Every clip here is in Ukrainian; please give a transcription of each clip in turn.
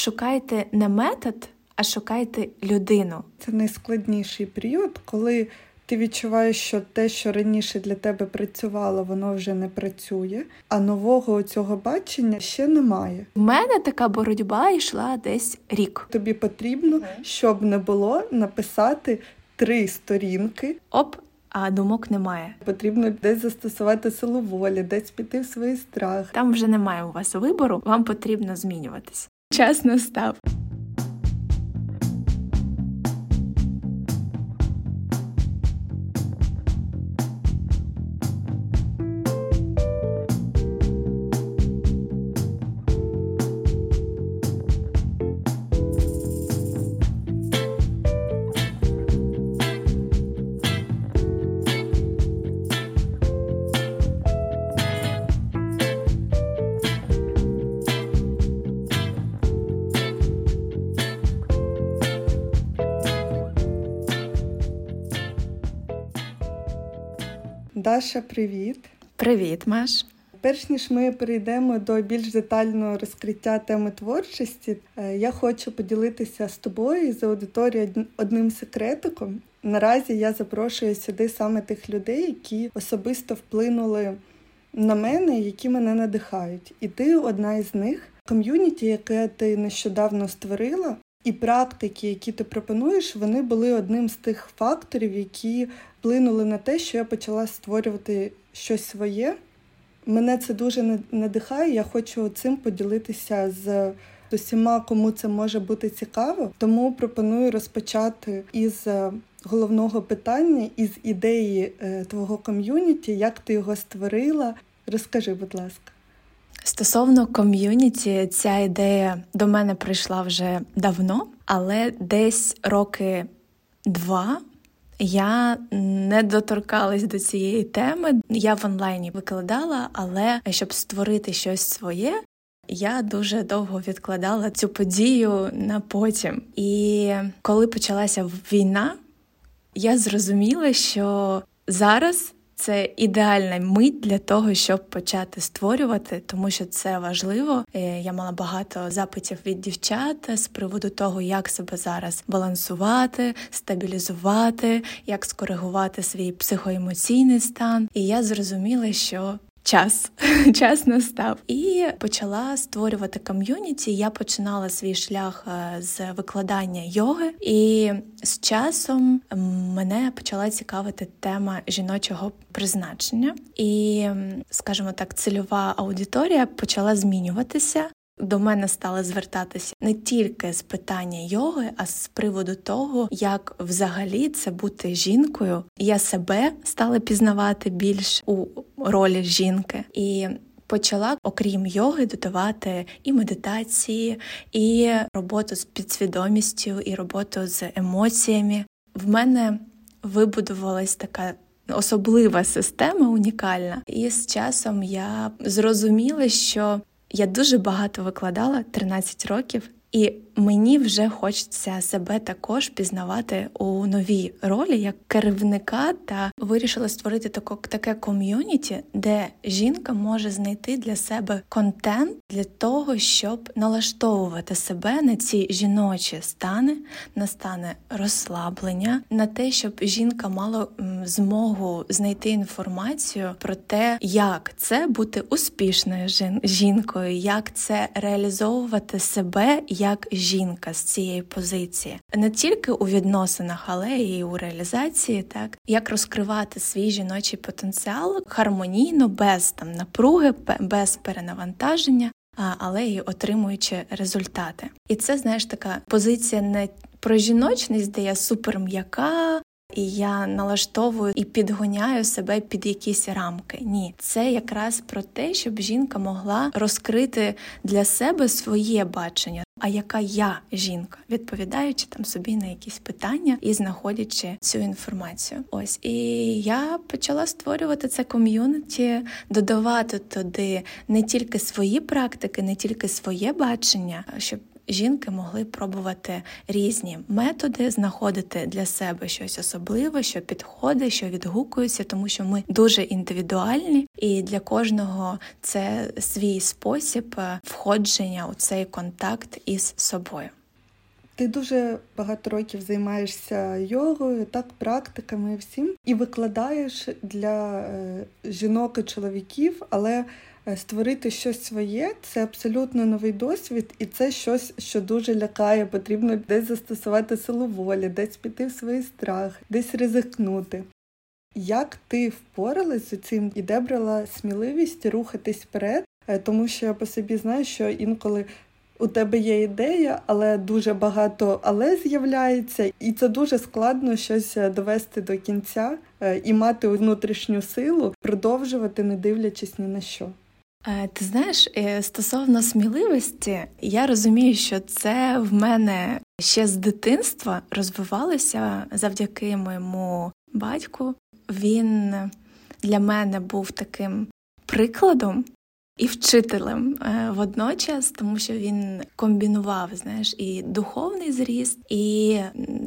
шукайте не метод, а шукайте людину. Це найскладніший період, коли ти відчуваєш, що те, що раніше для тебе працювало, воно вже не працює, а нового цього бачення ще немає. У мене така боротьба йшла десь рік. Тобі потрібно, щоб не було, написати три сторінки. Оп, а думок немає. Потрібно десь застосувати силу волі, десь піти в свій страх. Там вже немає у вас вибору, вам потрібно змінюватись. Час настав. Даша, привіт. Привіт, Маш. Перш ніж ми перейдемо до більш детального розкриття теми творчості, е, я хочу поділитися з тобою і з аудиторією одним секретиком. Наразі я запрошую сюди саме тих людей, які особисто вплинули на мене, які мене надихають. І ти одна із них. Ком'юніті, яке ти нещодавно створила, і практики, які ти пропонуєш, вони були одним з тих факторів, які вплинули на те, що я почала створювати щось своє. Мене це дуже надихає. Я хочу цим поділитися з усіма, кому це може бути цікаво. Тому пропоную розпочати із е, головного питання, із ідеї е, твого ком'юніті, як ти його створила. Розкажи, будь ласка. Стосовно ком'юніті, ця ідея до мене прийшла вже давно, але десь роки два я не доторкалась до цієї теми. Я в онлайні викладала, але щоб створити щось своє. Я дуже довго відкладала цю подію на потім. І коли почалася війна, я зрозуміла, що зараз це ідеальна мить для того, щоб почати створювати, тому що це важливо. Е, я мала багато запитів від дівчат з приводу того, як себе зараз балансувати, стабілізувати, як скоригувати свій психоемоційний стан. І я зрозуміла, що час. Час настав. І почала створювати ком'юніті. Я починала свій шлях е, з викладання йоги, і з часом мене почала цікавити тема жіночого призначення, і, скажімо так, цільова аудиторія почала змінюватися до мене стали звертатися не тільки з питання йоги, а з приводу того, як взагалі це бути жінкою. Я себе стала пізнавати більш у ролі жінки і. Почала, окрім йоги, додавати і медитації, і роботу з підсвідомістю, і роботу з емоціями. В мене вибудувалась така особлива система, унікальна, і з часом я зрозуміла, що я дуже багато викладала 13 років, і мені вже хочеться себе також пізнавати у новій ролі як керівника, та вирішила створити таке ком'юніті, де жінка може знайти для себе контент для того, щоб налаштовувати себе на ці жіночі стани, на стани розслаблення, на те, щоб жінка мала змогу знайти інформацію про те, як це бути успішною жінкою, як це реалізовувати себе як жінка жінка з цієї позиції, не тільки у відносинах, але і у реалізації, так як розкривати свій жіночий потенціал гармонійно, без там напруги, без перенавантаження. Але й отримуючи результати, і це знаєш така позиція не про жіночність, де я супер м'яка, і я налаштовую і підгоняю себе під якісь рамки. Ні, це якраз про те, щоб жінка могла розкрити для себе своє бачення. А яка я жінка, відповідаючи там собі на якісь питання і знаходячи цю інформацію. Ось і я почала створювати це ком'юніті, додавати туди не тільки свої практики, не тільки своє бачення, щоб жінки могли пробувати різні методи, знаходити для себе щось особливе, що підходить, що відгукується, тому що ми дуже індивідуальні, і для кожного це свій спосіб е, входження у цей контакт із собою. Ти дуже багато років займаєшся йогою, так, практиками всім, і викладаєш для е, жінок і чоловіків, але е, створити щось своє це абсолютно новий досвід, і це щось, що дуже лякає. Потрібно десь застосувати силу волі, десь піти в свої страх, десь ризикнути. Як ти впоралась з цим і де брала сміливість рухатись вперед? Е, тому що я по собі знаю, що інколи у тебе є ідея, але дуже багато але з'являється, і це дуже складно щось е, довести до кінця е, і мати внутрішню силу, продовжувати, не дивлячись ні на що. Е, ти знаєш, стосовно сміливості, я розумію, що це в мене ще з дитинства розвивалося завдяки моєму батьку. Він для мене був таким прикладом і вчителем е, водночас, тому що він комбінував знаєш, і духовний зріст, і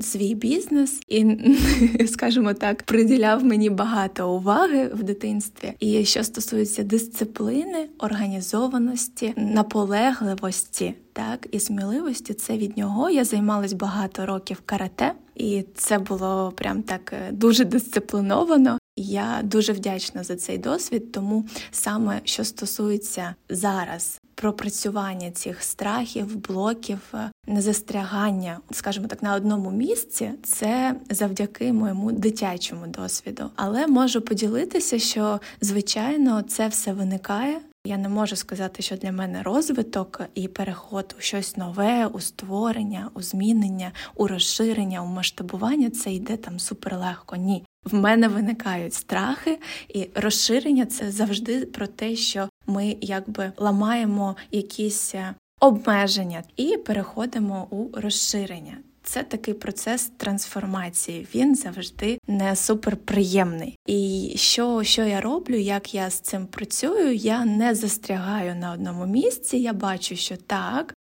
свій бізнес, і, скажімо так, приділяв мені багато уваги в дитинстві. І що стосується дисципліни, організованості, наполегливості, так і сміливості, це від нього. Я займалась багато років карате. І це було прям так е, дуже дисципліновано. Я дуже вдячна за цей досвід, тому саме що стосується зараз пропрацювання цих страхів, блоків, е, незастрягання, скажімо так, на одному місці, це завдяки моєму дитячому досвіду. Але можу поділитися, що звичайно це все виникає. Я не можу сказати, що для мене розвиток і переход у щось нове, у створення, у змінення, у розширення, у масштабування це йде там суперлегко. Ні, в мене виникають страхи, і розширення це завжди про те, що ми якби ламаємо якісь е, обмеження і переходимо у розширення. Це такий процес трансформації. Він завжди не суперприємний. І що що я роблю, як я з цим працюю, я не застрягаю на одному місці. Я бачу, що так,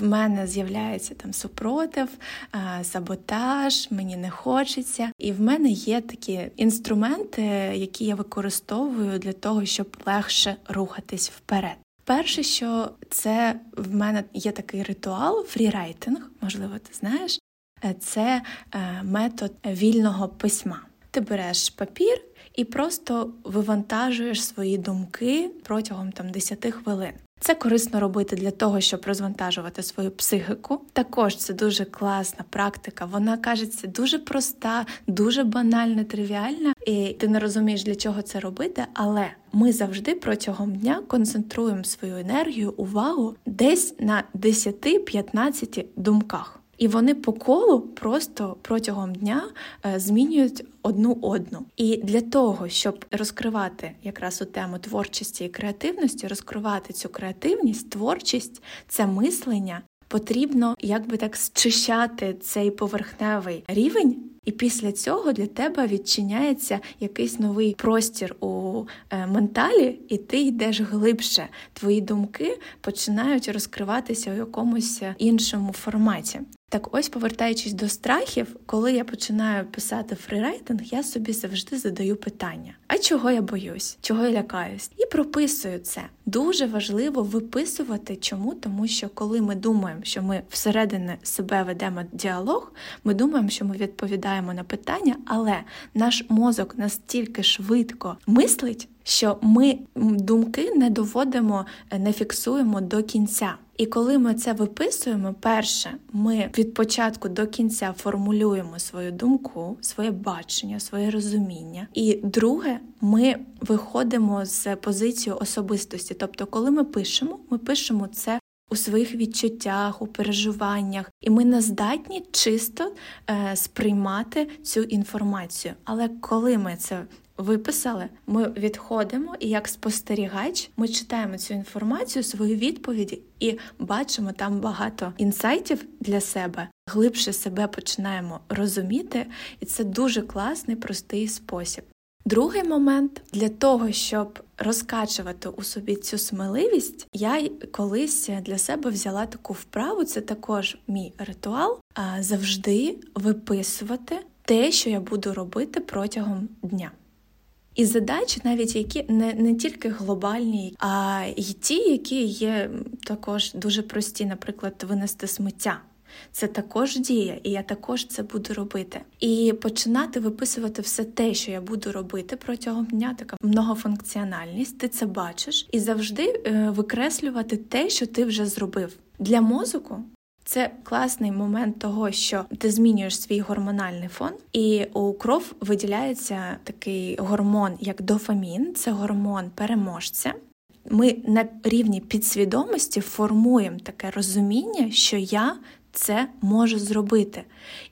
в мене з'являється там супротив, саботаж, мені не хочеться. І в мене є такі інструменти, які я використовую для того, щоб легше рухатись вперед. Перше, що це в мене є такий ритуал, фрірайтинг, можливо, ти знаєш, е, це е, метод вільного письма. Ти береш папір і просто вивантажуєш свої думки протягом там 10 хвилин. Це корисно робити для того, щоб розвантажувати свою психіку. Також це дуже класна практика. Вона кажеться дуже проста, дуже банальна, тривіальна, і ти не розумієш, для чого це робити, але ми завжди протягом дня концентруємо свою енергію, увагу десь на 10-15 думках. І вони по колу просто протягом дня е, змінюють одну одну. І для того, щоб розкривати якраз у тему творчості і креативності, розкривати цю креативність, творчість, це мислення, потрібно якби так зчищати цей поверхневий рівень. І після цього для тебе відчиняється якийсь новий простір у е, менталі, і ти йдеш глибше. Твої думки починають розкриватися у якомусь іншому форматі. Так ось, повертаючись до страхів, коли я починаю писати фрірайтинг, я собі завжди задаю питання: а чого я боюсь, чого я лякаюсь? І прописую це. Дуже важливо виписувати, чому, тому що коли ми думаємо, що ми всередині себе ведемо діалог, ми думаємо, що ми відповідаємо на питання, але наш мозок настільки швидко мислить, що ми думки не доводимо, не фіксуємо до кінця. І коли ми це виписуємо, перше, ми від початку до кінця формулюємо свою думку, своє бачення, своє розуміння. І друге, ми виходимо з позиції особистості. Тобто, коли ми пишемо, ми пишемо це. У своїх відчуттях, у переживаннях, і ми не здатні чисто е, сприймати цю інформацію. Але коли ми це виписали, ми відходимо, і як спостерігач ми читаємо цю інформацію, свої відповіді і бачимо там багато інсайтів для себе. Глибше себе починаємо розуміти, і це дуже класний, простий спосіб. Другий момент для того, щоб розкачувати у собі цю сміливість, я колись для себе взяла таку вправу. Це також мій ритуал. Завжди виписувати те, що я буду робити протягом дня. І задачі, навіть які не не тільки глобальні, а й ті, які є також дуже прості, наприклад, винести сміття. Це також дія, і я також це буду робити. І починати виписувати все те, що я буду робити протягом дня, така многофункціональність, ти це бачиш, і завжди е, викреслювати те, що ти вже зробив. Для мозку це класний момент того, що ти змінюєш свій гормональний фон, і у кров виділяється такий гормон, як дофамін, це гормон переможця. Ми на рівні підсвідомості формуємо таке розуміння, що я це може зробити.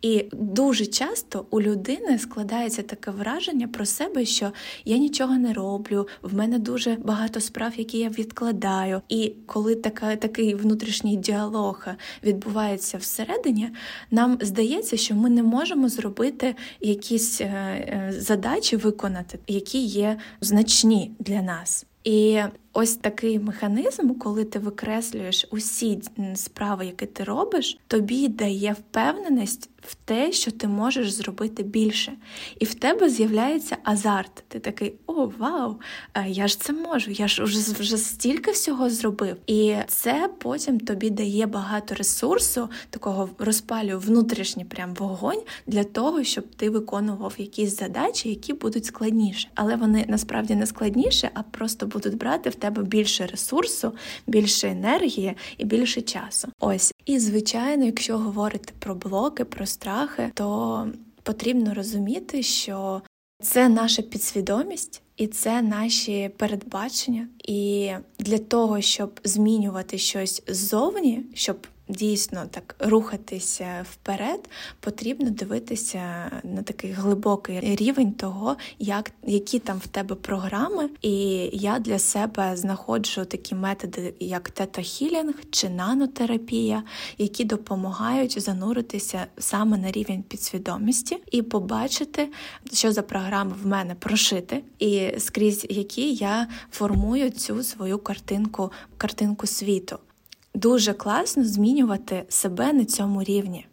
І дуже часто у людини складається таке враження про себе, що я нічого не роблю, в мене дуже багато справ, які я відкладаю. І коли така, такий внутрішній діалог відбувається всередині, нам здається, що ми не можемо зробити якісь е, е, задачі виконати, які є значні для нас. І ось такий механізм, коли ти викреслюєш усі справи, які ти робиш, тобі дає впевненість в те, що ти можеш зробити більше. І в тебе з'являється азарт. Ти такий, о, вау! Я ж це можу, я ж вже вже стільки всього зробив. І це потім тобі дає багато ресурсу, такого розпалює внутрішній прям вогонь для того, щоб ти виконував якісь задачі, які будуть складніші. Але вони насправді не складніші, а просто будуть брати в тебе більше ресурсу, більше енергії і більше часу. Ось. І звичайно, якщо говорити про блоки, про страхи, то потрібно розуміти, що це наша підсвідомість. І це наші передбачення. І для того, щоб змінювати щось ззовні, щоб дійсно так рухатися вперед, потрібно дивитися на такий глибокий рівень того, як які там в тебе програми. І я для себе знаходжу такі методи, як тета-хілінг чи нанотерапія, які допомагають зануритися саме на рівень підсвідомості і побачити, що за програми в мене прошити, і скрізь які я формую цю свою картинку, картинку світу дуже класно змінювати себе на цьому рівні.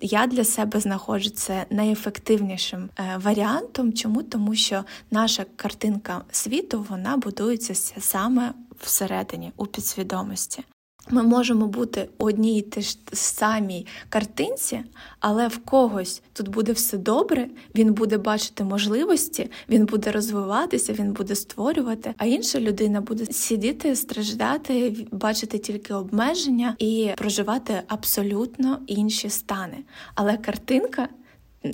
Я для себе знаходжу це найефективнішим е, варіантом. Чому? Тому що наша картинка світу вона будується саме всередині у підсвідомості. Ми можемо бути одній і ж самій картинці, але в когось тут буде все добре, він буде бачити можливості, він буде розвиватися, він буде створювати, а інша людина буде сидіти, страждати, бачити тільки обмеження і проживати абсолютно інші стани. Але картинка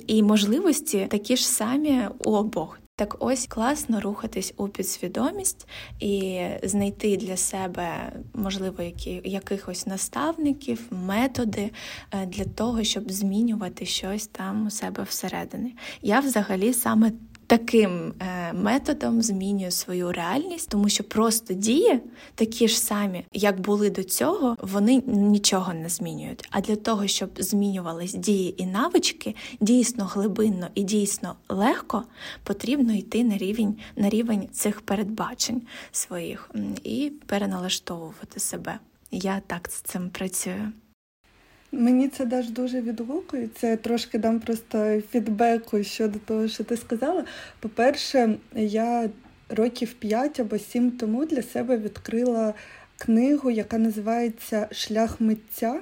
і можливості такі ж самі у обох. Так ось класно рухатись у підсвідомість і знайти для себе, можливо, які, якихось наставників, методи е, для того, щоб змінювати щось там у себе всередині. Я взагалі саме таким е, методом змінює свою реальність, тому що просто дії такі ж самі, як були до цього, вони нічого не змінюють. А для того, щоб змінювались дії і навички, дійсно глибинно і дійсно легко, потрібно йти на рівень на рівень цих передбачень своїх і переналаштовувати себе. Я так з цим працюю. Мені це теж дуже відгукується. Я трошки дам просто фідбеку щодо того, що ти сказала. По-перше, я років 5 або 7 тому для себе відкрила книгу, яка називається Шлях митця.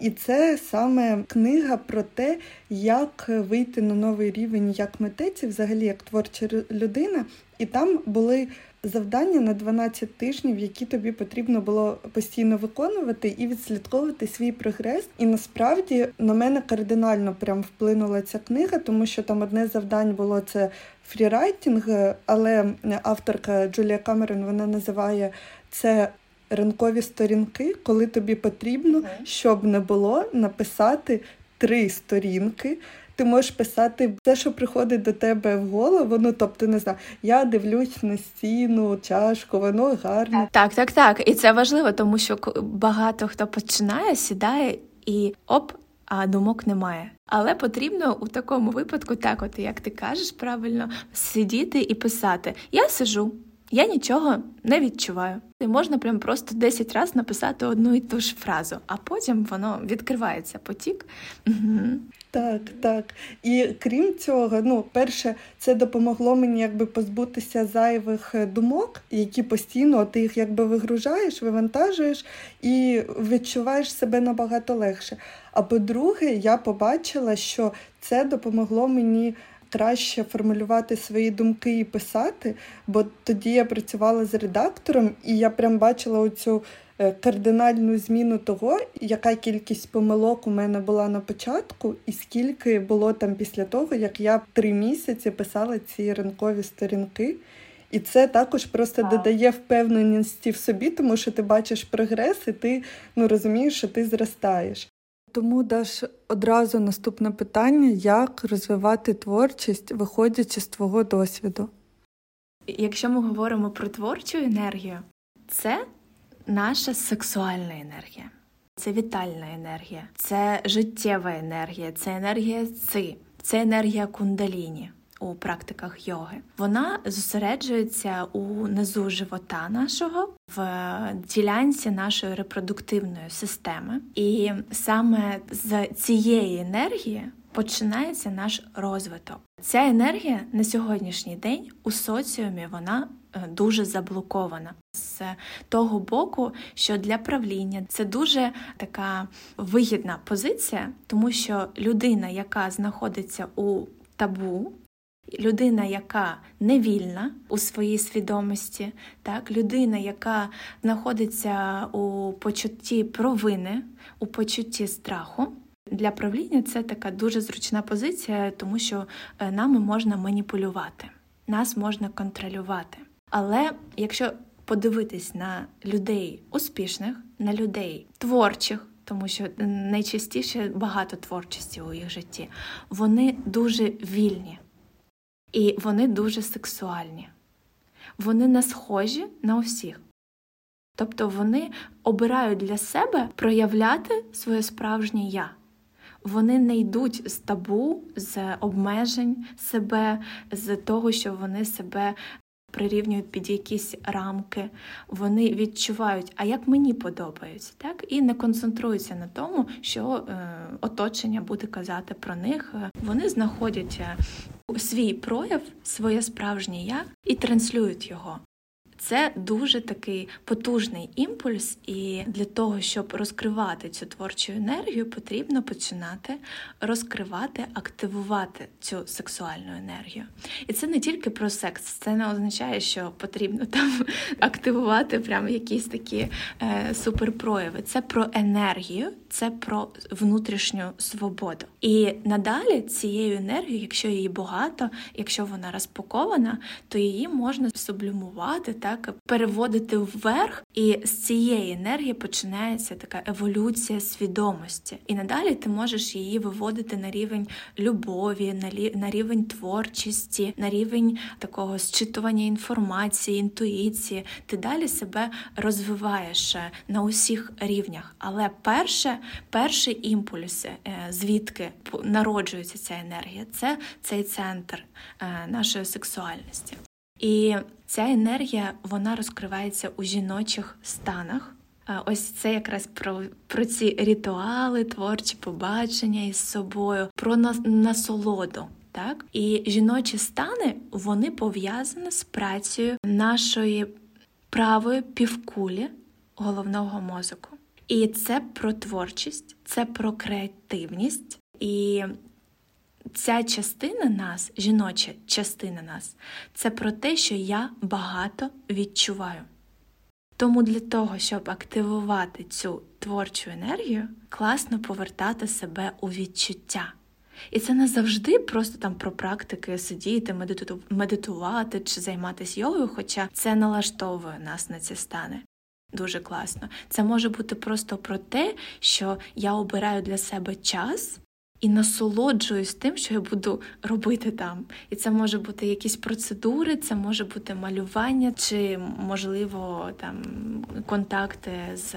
І це саме книга про те, як вийти на новий рівень як митець, і взагалі як творча людина. І там були завдання на 12 тижнів, які тобі потрібно було постійно виконувати і відслідковувати свій прогрес. І насправді на мене кардинально прям вплинула ця книга, тому що там одне завдання було це фрірайтінг, але авторка Джулія Камерон вона називає це. Ранкові сторінки, коли тобі потрібно, щоб не було, написати три сторінки ти можеш писати те, що приходить до тебе в голову. Ну тобто, не знаю, я дивлюсь на стіну, чашку, воно гарне. Так, так, так. І це важливо, тому що багато хто починає, сідає і оп. а думок немає. Але потрібно у такому випадку, так от як ти кажеш правильно, сидіти і писати: Я сижу, я нічого не відчуваю. І можна прям просто 10 разів написати одну і ту ж фразу, а потім воно відкривається потік. Так, так. І крім цього, ну, перше, це допомогло мені якби позбутися зайвих е, думок, які постійно ти їх якби вигружаєш, вивантажуєш і відчуваєш себе набагато легше. А по-друге, я побачила, що це допомогло мені краще формулювати свої думки і писати, бо тоді я працювала з редактором, і я прям бачила оцю е, кардинальну зміну того, яка кількість помилок у мене була на початку, і скільки було там після того, як я три місяці писала ці ранкові сторінки. І це також просто а. додає впевненості в собі, тому що ти бачиш прогрес, і ти ну розумієш, що ти зростаєш. Тому даш одразу наступне питання: як розвивати творчість, виходячи з твого досвіду? Якщо ми говоримо про творчу енергію, це наша сексуальна енергія, це вітальна енергія, це життєва енергія, це енергія ци, це енергія кундаліні у практиках йоги. Вона зосереджується у низу живота нашого в ділянці нашої репродуктивної системи, і саме з цієї енергії. Починається наш розвиток. Ця енергія на сьогоднішній день у соціумі вона е, дуже заблокована з того боку, що для правління це дуже така вигідна позиція, тому що людина, яка знаходиться у табу, Людина, яка невільна у своїй свідомості, так, людина, яка знаходиться у почутті провини, у почутті страху. Для правління це така дуже зручна позиція, тому що е, нами можна маніпулювати, нас можна контролювати. Але якщо подивитись на людей успішних, на людей творчих, тому що найчастіше багато творчості у їх житті, вони дуже вільні. І вони дуже сексуальні. Вони не схожі на усіх. Тобто вони обирають для себе проявляти своє справжнє я. Вони не йдуть з табу, з обмежень себе, з того, що вони себе прирівнюють під якісь рамки, вони відчувають, а як мені подобається, так і не концентруються на тому, що е, оточення буде казати про них. Вони знаходять е, свій прояв, своє справжнє я і транслюють його. Це дуже такий потужний імпульс, і для того, щоб розкривати цю творчу енергію, потрібно починати розкривати, активувати цю сексуальну енергію. І це не тільки про секс, це не означає, що потрібно там активувати прямо якісь такі е, суперпрояви. Це про енергію, це про внутрішню свободу. І надалі цією енергією, якщо її багато, якщо вона розпакована, то її можна сублюмувати так так переводити вверх, і з цієї енергії починається така еволюція свідомості. І надалі ти можеш її виводити на рівень любові, на рівень творчості, на рівень такого зчитування інформації, інтуїції. Ти далі себе розвиваєш е, на усіх рівнях. Але перше, перший імпульс, е, звідки народжується ця енергія, це цей центр е, нашої сексуальності. І ця енергія вона розкривається у жіночих станах. Ось це якраз про про ці ритуали, творчі побачення із собою, про насолоду. Так? І жіночі стани вони пов'язані з працею нашої правої півкулі головного мозку. І це про творчість, це про креативність. І ця частина нас, жіноча частина нас, це про те, що я багато відчуваю. Тому для того, щоб активувати цю творчу енергію, класно повертати себе у відчуття. І це не завжди просто там про практики сидіти, медитувати чи займатися йогою, хоча це налаштовує нас на ці стани. Дуже класно. Це може бути просто про те, що я обираю для себе час і насолоджуюсь тим, що я буду робити там. І це може бути якісь процедури, це може бути малювання, чи, можливо, там контакти з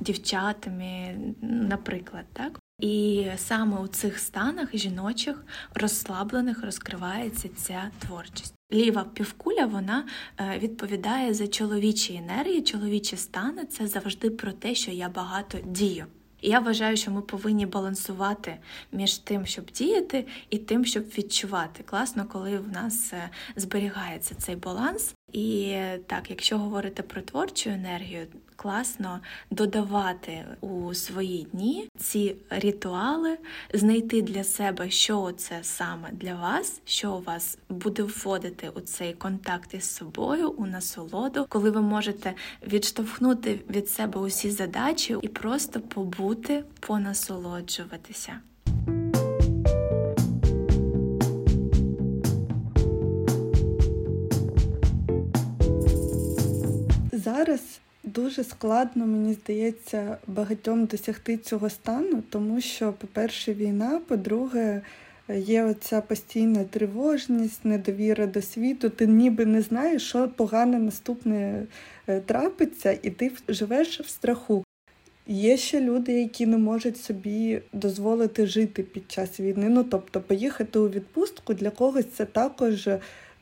дівчатами, наприклад, так. І саме у цих станах жіночих розслаблених розкривається ця творчість. Ліва півкуля вона е, відповідає за чоловічі енергії, чоловічі стани це завжди про те, що я багато дію. Я вважаю, що ми повинні балансувати між тим, щоб діяти, і тим, щоб відчувати. Класно, коли в нас е, зберігається цей баланс. І так, якщо говорити про творчу енергію, класно додавати у свої дні ці ритуали, знайти для себе, що це саме для вас, що у вас буде вводити у цей контакт із собою, у насолоду, коли ви можете відштовхнути від себе усі задачі і просто побути, понасолоджуватися. Зараз дуже складно, мені здається, багатьом досягти цього стану, тому що, по-перше, війна, по-друге, є оця постійна тривожність, недовіра до світу. Ти ніби не знаєш, що погане наступне е, трапиться, і ти живеш в страху. Є ще люди, які не можуть собі дозволити жити під час війни. Ну тобто, поїхати у відпустку для когось це також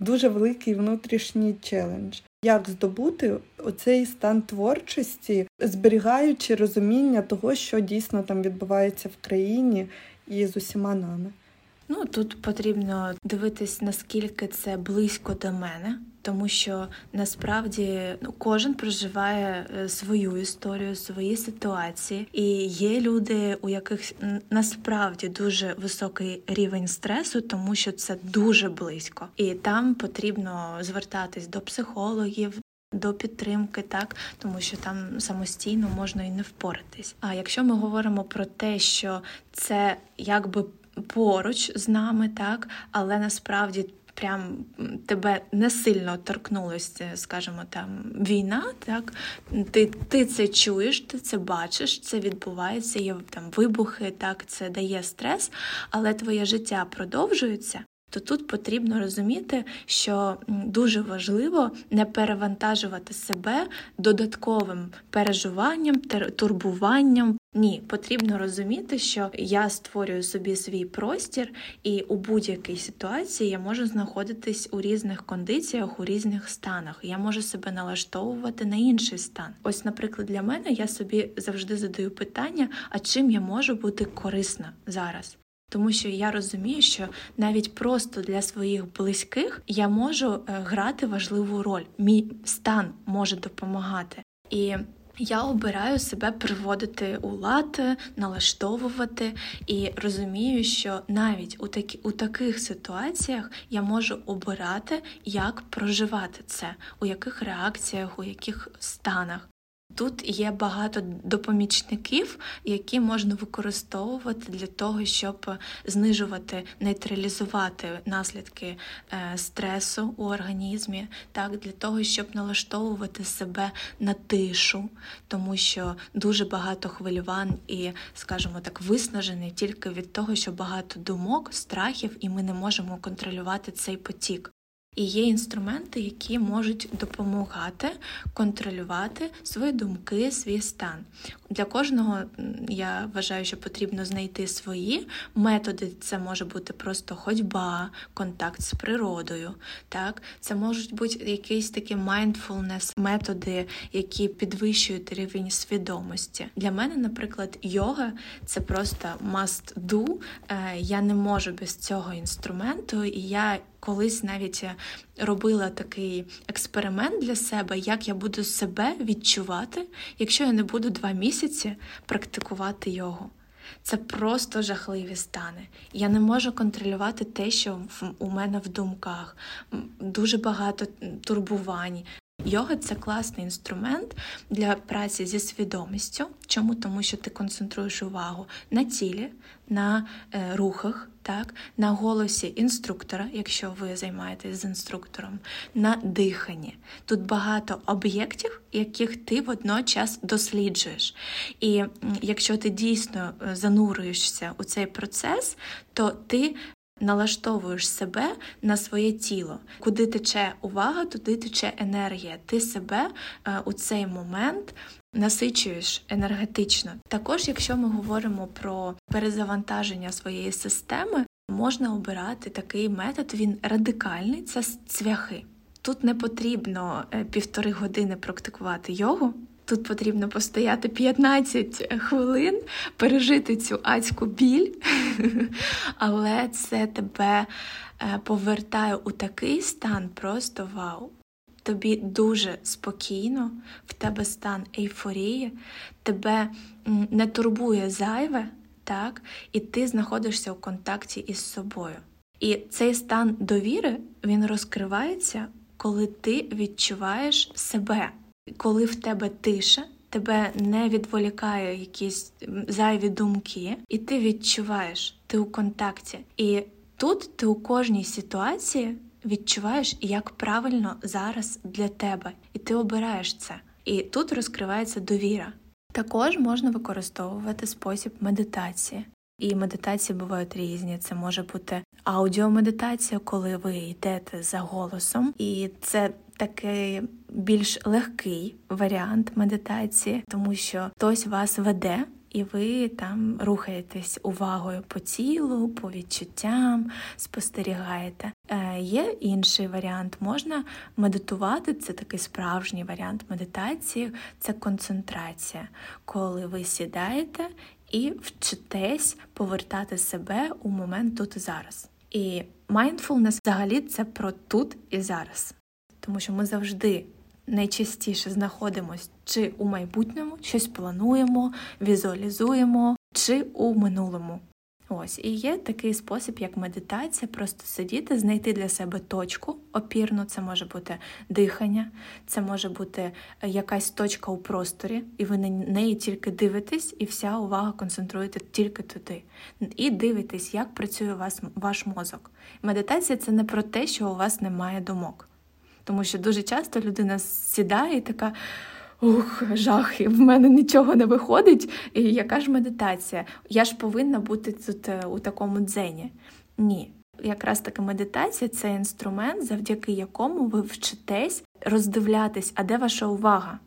дуже великий внутрішній челендж як здобути оцей стан творчості, зберігаючи розуміння того, що дійсно там відбувається в країні і з усіма нами. Ну тут потрібно дивитись, наскільки це близько до мене, тому що насправді ну, кожен проживає е, свою історію, свої ситуації, і є люди, у яких насправді дуже високий рівень стресу, тому що це дуже близько, і там потрібно звертатись до психологів. До підтримки, так тому що там самостійно можна і не впоратись. А якщо ми говоримо про те, що це якби поруч з нами, так, але насправді. Прям тебе не сильно торкнулася, скажімо, там війна, так ти ти це чуєш, ти це бачиш, це відбувається, є там вибухи, так це дає стрес, але твоє життя продовжується. То тут потрібно розуміти, що дуже важливо не перевантажувати себе додатковим переживанням, турбуванням, ні, потрібно розуміти, що я створюю собі свій простір, і у будь-якій ситуації я можу знаходитись у різних кондиціях, у різних станах. Я можу себе налаштовувати на інший стан. Ось, наприклад, для мене я собі завжди задаю питання: а чим я можу бути корисна зараз? Тому що я розумію, що навіть просто для своїх близьких я можу е, грати важливу роль. Мій стан може допомагати. І я обираю себе приводити у лад, налаштовувати і розумію, що навіть у такі у таких ситуаціях я можу обирати, як проживати це, у яких реакціях, у яких станах. Тут є багато допомічників, які можна використовувати для того, щоб знижувати, нейтралізувати наслідки е, стресу у організмі, так для того, щоб налаштовувати себе на тишу, тому що дуже багато хвилювань і, скажімо так, виснажений тільки від того, що багато думок, страхів, і ми не можемо контролювати цей потік. І є інструменти, які можуть допомагати контролювати свої думки, свій стан. Для кожного я вважаю, що потрібно знайти свої методи. Це може бути просто ходьба, контакт з природою. Так, Це можуть бути якісь такі mindfulness методи, які підвищують рівень свідомості. Для мене, наприклад, йога це просто must do. Е, я не можу без цього інструменту, і я колись навіть е, робила такий експеримент для себе, як я буду себе відчувати, якщо я не буду два місяці практикувати йогу. Це просто жахливі стани. Я не можу контролювати те, що у мене в думках, дуже багато турбувань. Йога це класний інструмент для праці зі свідомістю. Чому? Тому що ти концентруєш увагу на тілі, на е, рухах, так, на голосі інструктора, якщо ви займаєтесь з інструктором, на диханні. Тут багато об'єктів, яких ти водночас досліджуєш. І якщо ти дійсно е, занурюєшся у цей процес, то ти налаштовуєш себе на своє тіло. Куди тече увага, туди тече енергія. Ти себе е, у цей момент насичуєш енергетично. Також, якщо ми говоримо про перезавантаження своєї системи, можна обирати такий метод, він радикальний це цвяхи. Тут не потрібно е, півтори години практикувати йогу. Тут потрібно постояти 15 хвилин, пережити цю адську біль, але це тебе е, повертає у такий стан, просто вау. Тобі дуже спокійно, в тебе стан ейфорії, тебе не турбує зайве, так, і ти знаходишся у контакті із собою. І цей стан довіри він розкривається, коли ти відчуваєш себе коли в тебе тиша, тебе не відволікає якісь зайві думки, і ти відчуваєш, ти у контакті. І тут ти у кожній ситуації відчуваєш, як правильно зараз для тебе, і ти обираєш це. І тут розкривається довіра. Також можна використовувати спосіб медитації. І медитації бувають різні. Це може бути аудіомедитація, коли ви йдете за голосом, і це такий більш легкий варіант медитації, тому що хтось вас веде. І ви там рухаєтесь увагою по тілу, по відчуттям, спостерігаєте. Е, Є інший варіант, можна медитувати, це такий справжній варіант медитації, це концентрація, коли ви сідаєте і вчитесь повертати себе у момент тут і зараз. І mindfulness взагалі це про тут і зараз тому що ми завжди найчастіше знаходимося чи у майбутньому, щось плануємо, візуалізуємо, чи у минулому. Ось і є такий спосіб, як медитація, просто сидіти, знайти для себе точку опірну. Це може бути дихання, це може бути е, якась точка у просторі, і ви на неї тільки дивитесь, і вся увага концентруєте тільки туди. І дивитесь, як працює вас, ваш мозок. Медитація це не про те, що у вас немає думок. Тому що дуже часто людина сідає і така. Ух, жах, в мене нічого не виходить. І яка ж медитація? Я ж повинна бути тут е, у такому дзені. Ні. Якраз таки медитація це інструмент, завдяки якому ви вчитесь роздивлятись, а де ваша увага.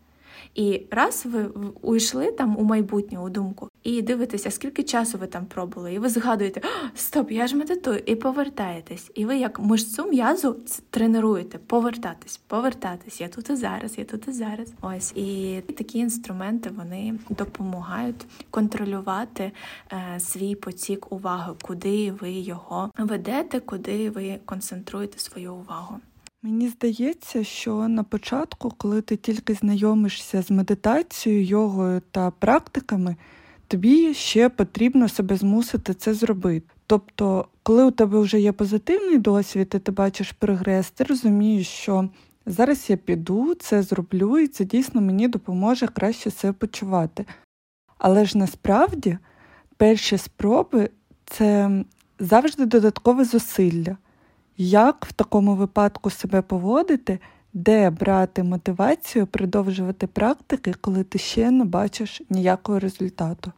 І раз ви уйшли там у майбутнє у думку, і дивитеся, скільки часу ви там пробули, і ви згадуєте, стоп, я ж медитую, і повертаєтесь. І ви як мишцю м'язу тренуєте, повертатись, повертатись. Я тут і зараз, я тут і зараз. Ось і такі інструменти вони допомагають контролювати е, свій потік уваги, куди ви його ведете, куди ви концентруєте свою увагу. Мені здається, що на початку, коли ти тільки знайомишся з медитацією, йогою та практиками, тобі ще потрібно себе змусити це зробити. Тобто, коли у тебе вже є позитивний досвід, і ти бачиш прогрес, ти розумієш, що зараз я піду, це зроблю, і це дійсно мені допоможе краще себе почувати. Але ж насправді перші спроби це завжди додаткове зусилля. Як в такому випадку себе поводити, де брати мотивацію продовжувати практики, коли ти ще не бачиш ніякого результату?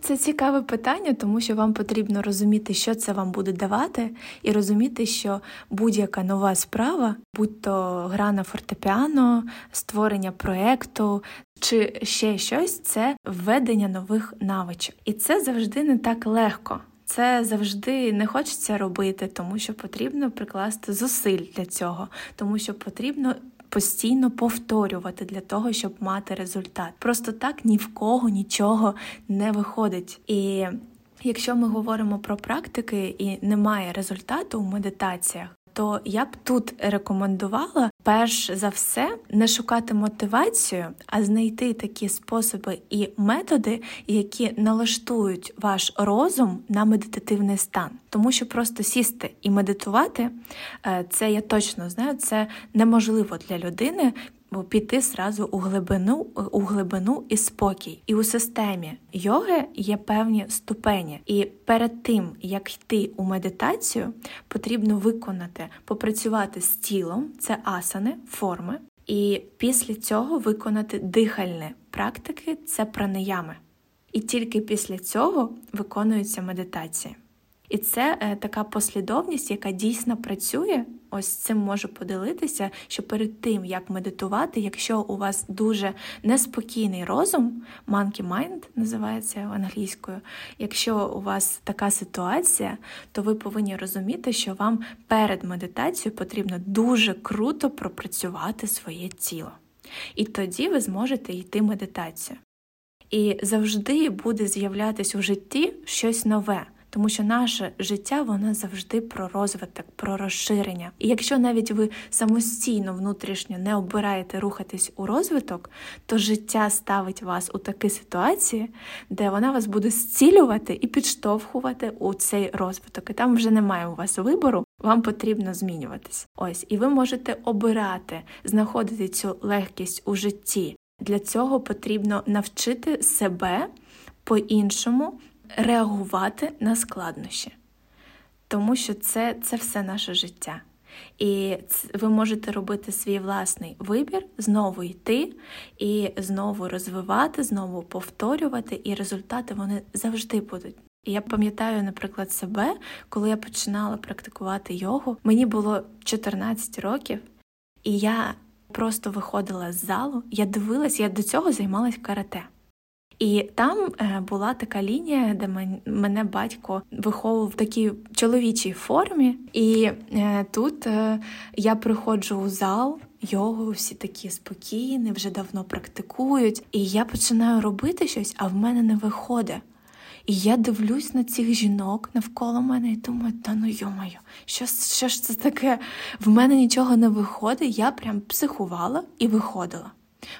Це цікаве питання, тому що вам потрібно розуміти, що це вам буде давати, і розуміти, що будь-яка нова справа, будь то гра на фортепіано, створення проекту чи ще щось, це введення нових навичок. І це завжди не так легко. Це завжди не хочеться робити, тому що потрібно прикласти зусиль для цього, тому що потрібно постійно повторювати для того, щоб мати результат. Просто так ні в кого нічого не виходить. І якщо ми говоримо про практики і немає результату у медитаціях, то я б тут рекомендувала перш за все не шукати мотивацію, а знайти такі способи і методи, які налаштують ваш розум на медитативний стан. Тому що просто сісти і медитувати, е, це я точно знаю, це неможливо для людини, піти зразу у глибину у глибину і спокій. І у системі йоги є певні ступені. І перед тим, як йти у медитацію, потрібно виконати, попрацювати з тілом, це асани, форми, і після цього виконати дихальні практики це пранаями. І тільки після цього виконується медитація. І це е, така послідовність, яка дійсно працює. Ось цим можу поділитися, що перед тим, як медитувати, якщо у вас дуже неспокійний розум, monkey mind називається англійською, якщо у вас така ситуація, то ви повинні розуміти, що вам перед медитацією потрібно дуже круто пропрацювати своє тіло. І тоді ви зможете йти медитацію. І завжди буде з'являтися у житті щось нове. Тому що наше життя воно завжди про розвиток, про розширення. І якщо навіть ви самостійно внутрішньо не обираєте рухатись у розвиток, то життя ставить вас у такі ситуації, де вона вас буде зцілювати і підштовхувати у цей розвиток. І там вже немає у вас вибору, вам потрібно змінюватись. Ось, і ви можете обирати, знаходити цю легкість у житті. Для цього потрібно навчити себе по-іншому реагувати на складнощі, тому що це, це все наше життя. І ви можете робити свій власний вибір, знову йти і знову розвивати, знову повторювати, і результати вони завжди будуть. Я пам'ятаю, наприклад, себе, коли я починала практикувати йогу, мені було 14 років, і я просто виходила з залу, я дивилась, я до цього займалась карате. І там е, була така лінія, де мене батько виховував в такій чоловічій формі. І е, тут е, я приходжу у зал. Йогу всі такі спокійні, вже давно практикують, і я починаю робити щось, а в мене не виходить. І я дивлюсь на цих жінок навколо мене і думаю, та ну йомаю, що що ж це таке? В мене нічого не виходить. Я прям психувала і виходила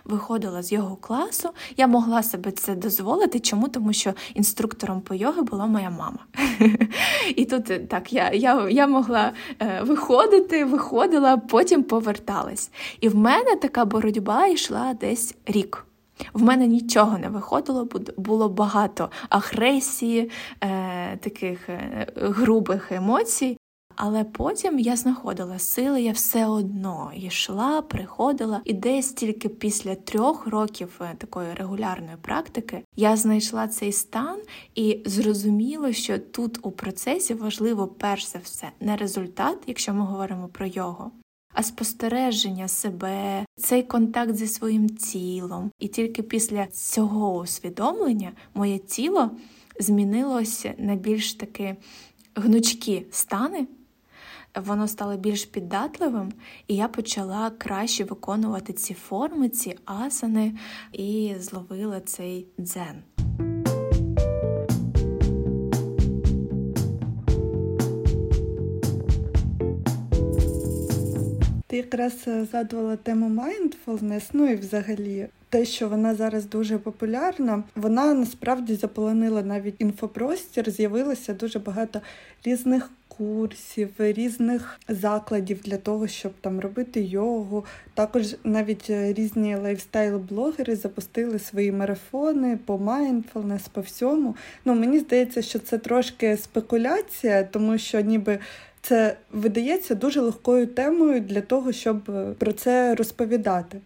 виходила з його класу, я могла себе це дозволити. Чому? Тому що інструктором по йоги була моя мама. І тут е, так я я, я могла е, виходити, виходила, потім поверталась. І в мене така боротьба йшла десь рік. В мене нічого не виходило, було багато агресії, е, таких грубих емоцій. Але потім я знаходила сили, я все одно йшла, приходила, і десь тільки після трьох років е, такої регулярної практики я знайшла цей стан і зрозуміла, що тут у процесі важливо перш за все не результат, якщо ми говоримо про його. А спостереження себе, цей контакт зі своїм тілом. І тільки після цього усвідомлення моє тіло змінилося на більш таки гнучкі стани воно стало більш піддатливим, і я почала краще виконувати ці форми, ці асани, і зловила цей дзен. Ти якраз е, згадувала тему mindfulness, ну і взагалі те, що вона зараз дуже популярна, вона насправді заполонила навіть інфопростір. З'явилося дуже багато різних курсів, різних закладів для того, щоб там робити йогу. Також навіть різні лайфстайл-блогери запустили свої марафони по mindfulness, по всьому. Ну мені здається, що це трошки спекуляція, тому що ніби. Це видається дуже легкою темою для того, щоб про це розповідати.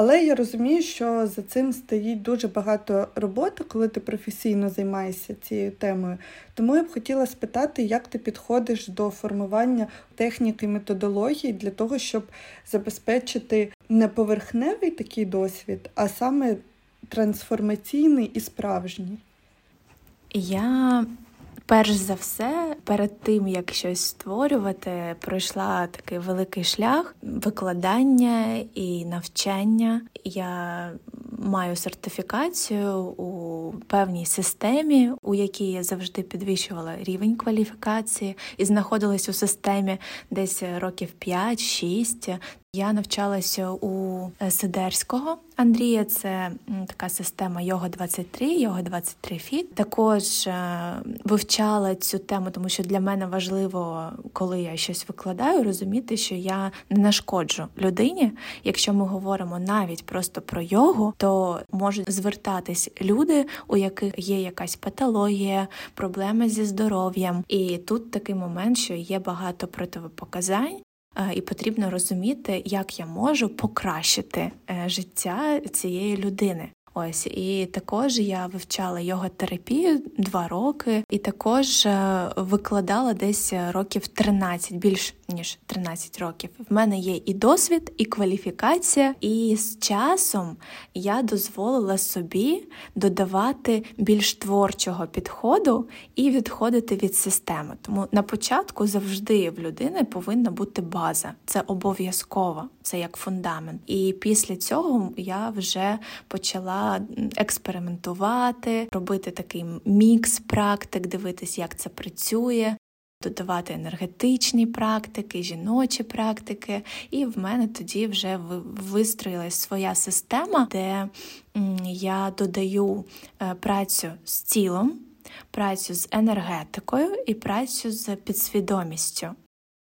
Але я розумію, що за цим стоїть дуже багато роботи, коли ти професійно займаєшся цією темою. Тому я б хотіла спитати, як ти підходиш до формування техніки методології для того, щоб забезпечити не поверхневий такий досвід, а саме трансформаційний і справжній. Я Перш за все, перед тим як щось створювати, пройшла такий великий шлях викладання і навчання. Я маю сертифікацію у певній системі, у якій я завжди підвищувала рівень кваліфікації і знаходилась у системі десь років 5-6. Я навчалася у е, Сидерського Андрія. Це така система йога 23 йога 23 фіт. Також е, вивчала цю тему, тому що для мене важливо, коли я щось викладаю, розуміти, що я не нашкоджу людині. Якщо ми говоримо навіть просто про йогу, то можуть звертатись люди, у яких є якась патологія, проблеми зі здоров'ям. І тут такий момент, що є багато противопоказань. Е, і потрібно розуміти, як я можу покращити е, життя цієї людини. Ось і також я вивчала його-терапію два роки, і також е, викладала десь років 13, більш ніж 13 років. В мене є і досвід, і кваліфікація, і з часом я дозволила собі додавати більш творчого підходу і відходити від системи. Тому на початку завжди в людини повинна бути база. Це обов'язково, це як фундамент. І після цього я вже почала експериментувати, робити такий мікс практик, дивитись, як це працює. Додавати енергетичні практики, жіночі практики, і в мене тоді вже вистроїлась своя система, де я додаю е, працю з тілом, працю з енергетикою і працю з підсвідомістю.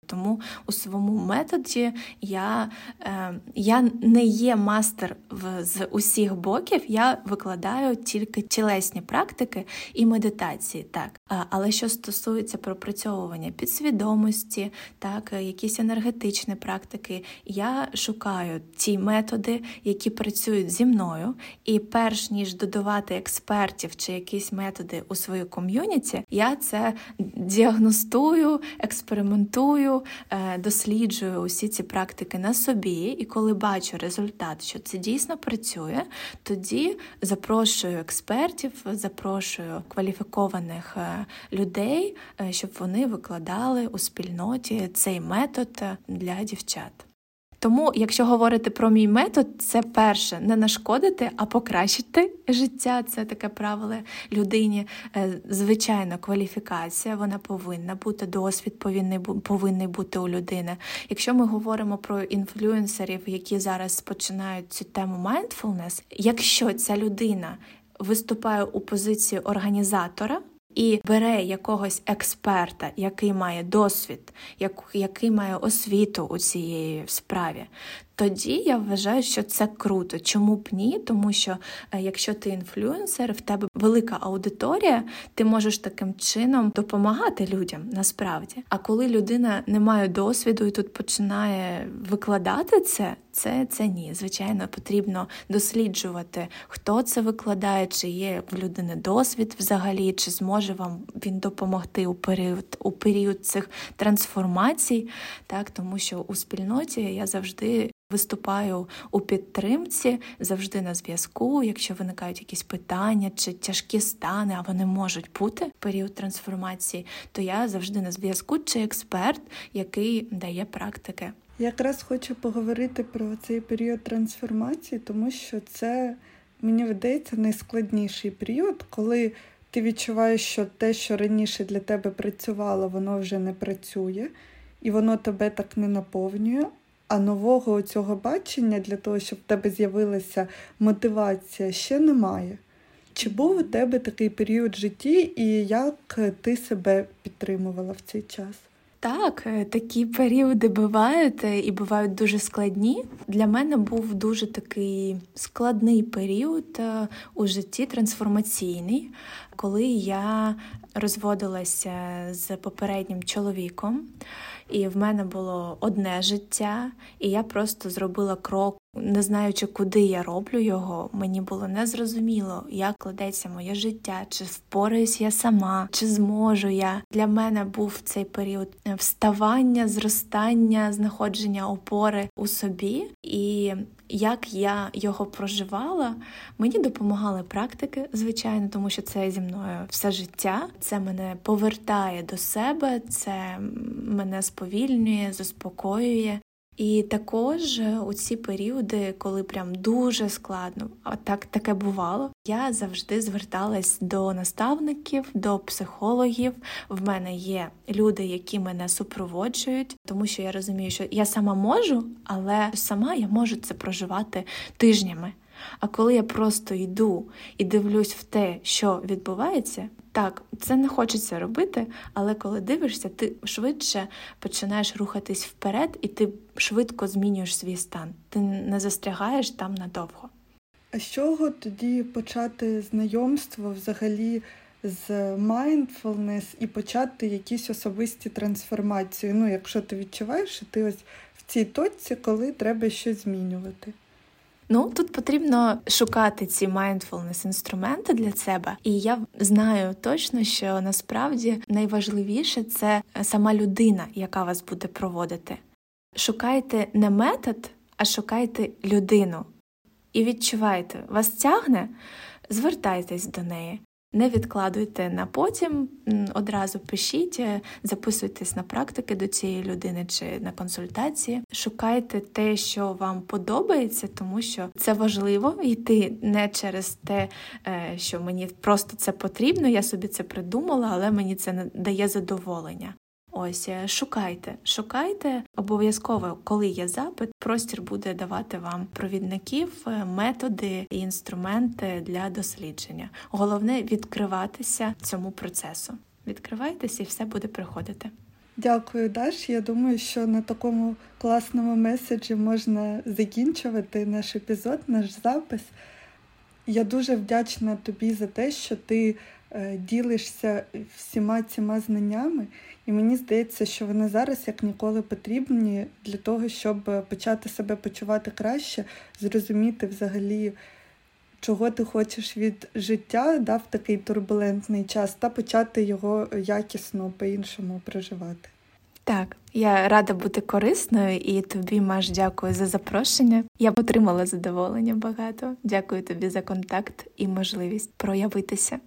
Тому у своєму методі я е, я не є мастер в, з усіх боків, я викладаю тільки тілесні практики і медитації. так. Але що стосується пропрацьовування підсвідомості, так, якісь енергетичні практики, я шукаю ті методи, які працюють зі мною, і перш ніж додавати експертів чи якісь методи у свою ком'юніті, я це діагностую, експериментую. Е, досліджую усі ці практики на собі, і коли бачу результат, що це дійсно працює, тоді запрошую експертів, запрошую кваліфікованих е, людей, е, щоб вони викладали у спільноті цей метод для дівчат. Тому, якщо говорити про мій метод, це перше не нашкодити, а покращити життя. Це таке правило людині. Е, звичайно, кваліфікація, вона повинна бути, досвід повинний повинний бути у людини. Якщо ми говоримо про інфлюенсерів, які зараз починають цю тему mindfulness, якщо ця людина виступає у позиції організатора і бере якогось експерта, який має досвід, який має освіту у цій справі, тоді я вважаю, що це круто. Чому б ні? Тому що е, якщо ти інфлюенсер, в тебе велика аудиторія, ти можеш таким чином допомагати людям насправді. А коли людина не має досвіду і тут починає викладати це, це це ні. Звичайно, потрібно досліджувати, хто це викладає, чи є в людини досвід взагалі, чи зможе вам він допомогти у період у період цих трансформацій, так тому що у спільноті я завжди. Виступаю у підтримці завжди на зв'язку. Якщо виникають якісь питання чи тяжкі стани, а вони можуть бути в період трансформації, то я завжди на зв'язку чи експерт, який дає практики. Якраз хочу поговорити про цей період трансформації, тому що це мені видається найскладніший період, коли ти відчуваєш, що те, що раніше для тебе працювало, воно вже не працює, і воно тебе так не наповнює. А нового цього бачення для того, щоб в тебе з'явилася мотивація, ще немає. Чи був у тебе такий період в житті, і як ти себе підтримувала в цей час? Так, е, такі періоди бувають е, і бувають дуже складні. Для мене був дуже такий складний період е, у житті трансформаційний, коли я розводилася з попереднім чоловіком, і в мене було одне життя, і я просто зробила крок не знаючи, куди я роблю його, мені було незрозуміло, як кладеться моє життя, чи впораюсь я сама, чи зможу я. Для мене був цей період вставання, зростання, знаходження опори у собі. І як я його проживала, мені допомагали практики, звичайно, тому що це зі мною все життя. Це мене повертає до себе, це мене сповільнює, заспокоює. І також е, у ці періоди, коли прям дуже складно, а так таке бувало, я завжди зверталась до наставників, до психологів. В мене є люди, які мене супроводжують, тому що я розумію, що я сама можу, але сама я можу це проживати тижнями. А коли я просто йду і дивлюсь в те, що відбувається, так, це не хочеться робити, але коли дивишся, ти швидше починаєш рухатись вперед, і ти швидко змінюєш свій стан. Ти не застрягаєш там надовго. А з чого тоді почати знайомство взагалі з mindfulness і почати якісь особисті трансформації? Ну, якщо ти відчуваєш, що ти ось в цій точці, коли треба щось змінювати? Ну тут потрібно шукати ці mindfulness інструменти для себе, і я знаю точно, що насправді найважливіше це сама людина, яка вас буде проводити. Шукайте не метод, а шукайте людину. І відчувайте, вас тягне, звертайтесь до неї. Не відкладуйте на потім, одразу пишіть, е, записуйтесь на практики до цієї людини чи на консультації. Шукайте те, що вам подобається, тому що це важливо йти не через те, е, що мені просто це потрібно, я собі це придумала, але мені це не дає задоволення. Ось е, шукайте, шукайте обов'язково, коли є запит, простір буде давати вам провідників, е, методи і інструменти для дослідження. Головне відкриватися цьому процесу. Відкривайтеся і все буде приходити. Дякую, Даш. Я думаю, що на такому класному меседжі можна закінчувати наш епізод, наш запис. Я дуже вдячна тобі за те, що ти е, ділишся всіма цими знаннями. І мені здається, що вони зараз як ніколи потрібні для того, щоб почати себе почувати краще, зрозуміти взагалі, чого ти хочеш від життя да, в такий турбулентний час, та почати його якісно по-іншому проживати. Так, я рада бути корисною і тобі, Маш, дякую за запрошення. Я отримала задоволення багато. Дякую тобі за контакт і можливість проявитися.